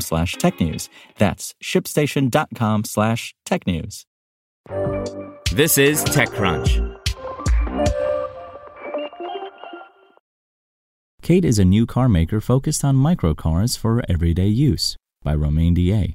slash technews. That's shipstation.com slash technews. This is TechCrunch. Kate is a new car maker focused on microcars for everyday use by Romain Dillet.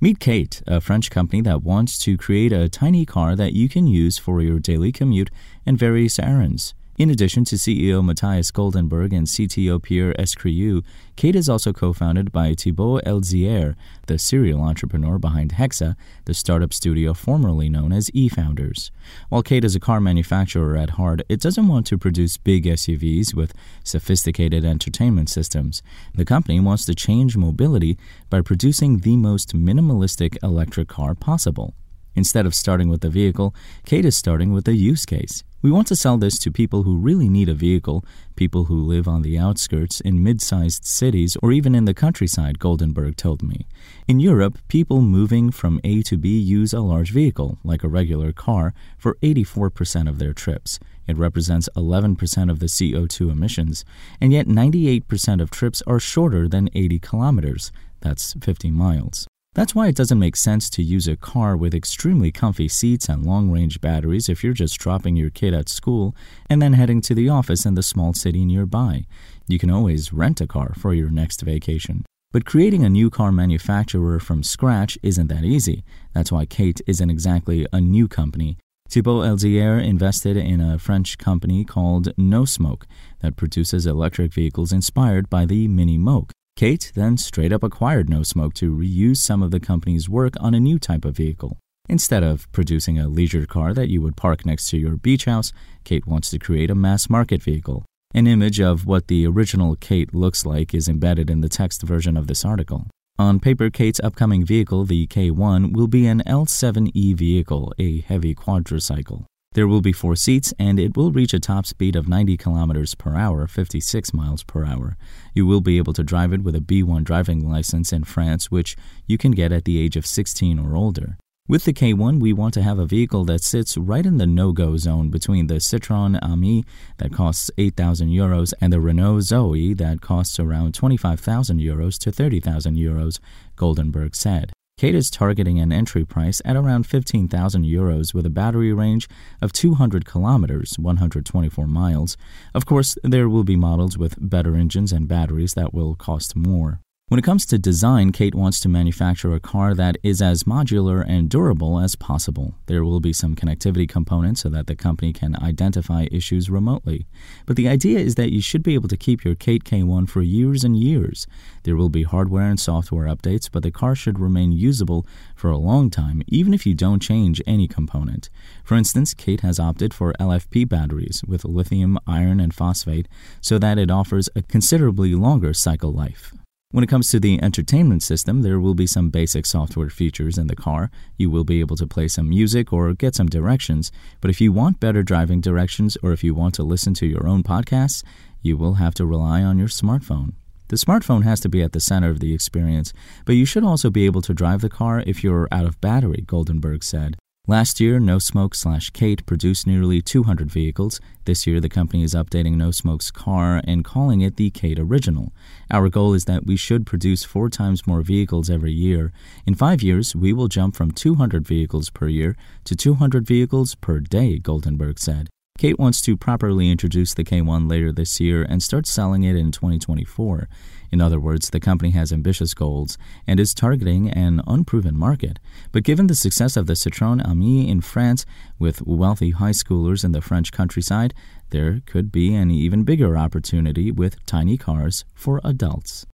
Meet Kate, a French company that wants to create a tiny car that you can use for your daily commute and various errands. In addition to CEO Matthias Goldenberg and CTO Pierre Escriu, Kate is also co-founded by Thibault Elzière, the serial entrepreneur behind Hexa, the startup studio formerly known as eFounders. While Kate is a car manufacturer at heart, it doesn't want to produce big SUVs with sophisticated entertainment systems. The company wants to change mobility by producing the most minimalistic electric car possible. Instead of starting with the vehicle, Kate is starting with a use case. We want to sell this to people who really need a vehicle, people who live on the outskirts in mid sized cities or even in the countryside, Goldenberg told me. In Europe, people moving from A to B use a large vehicle, like a regular car, for 84% of their trips. It represents 11% of the CO2 emissions, and yet 98% of trips are shorter than 80 kilometers. That's 50 miles. That's why it doesn't make sense to use a car with extremely comfy seats and long range batteries if you're just dropping your kid at school and then heading to the office in the small city nearby. You can always rent a car for your next vacation. But creating a new car manufacturer from scratch isn't that easy. That's why Kate isn't exactly a new company. Thibault Elzière invested in a French company called No Smoke that produces electric vehicles inspired by the Mini Moke. Kate then straight up acquired No Smoke to reuse some of the company's work on a new type of vehicle. Instead of producing a leisure car that you would park next to your beach house, Kate wants to create a mass market vehicle. An image of what the original Kate looks like is embedded in the text version of this article. On paper, Kate's upcoming vehicle, the K1, will be an L7E vehicle, a heavy quadricycle. There will be four seats, and it will reach a top speed of 90 kilometers per hour, 56 miles per hour. You will be able to drive it with a B1 driving license in France, which you can get at the age of 16 or older. With the K1, we want to have a vehicle that sits right in the no-go zone between the Citroën Ami that costs 8,000 euros and the Renault Zoe that costs around 25,000 euros to 30,000 euros, Goldenberg said. Kate is targeting an entry price at around 15,000 euros with a battery range of 200 kilometers, 124 miles. Of course, there will be models with better engines and batteries that will cost more. When it comes to design, Kate wants to manufacture a car that is as modular and durable as possible. There will be some connectivity components so that the company can identify issues remotely. But the idea is that you should be able to keep your Kate K1 for years and years. There will be hardware and software updates, but the car should remain usable for a long time, even if you don't change any component. For instance, Kate has opted for LFP batteries with lithium, iron, and phosphate so that it offers a considerably longer cycle life. When it comes to the entertainment system, there will be some basic software features in the car. You will be able to play some music or get some directions, but if you want better driving directions or if you want to listen to your own podcasts, you will have to rely on your smartphone. The smartphone has to be at the center of the experience, but you should also be able to drive the car if you're out of battery, Goldenberg said. Last year, No Smoke slash Kate produced nearly 200 vehicles. This year, the company is updating No Smoke's car and calling it the Kate Original. Our goal is that we should produce four times more vehicles every year. In five years, we will jump from 200 vehicles per year to 200 vehicles per day, Goldenberg said. Kate wants to properly introduce the K1 later this year and start selling it in 2024. In other words, the company has ambitious goals and is targeting an unproven market. But given the success of the Citroën Ami in France with wealthy high schoolers in the French countryside, there could be an even bigger opportunity with tiny cars for adults.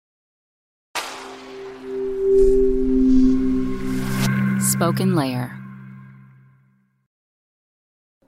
SpokenLayer.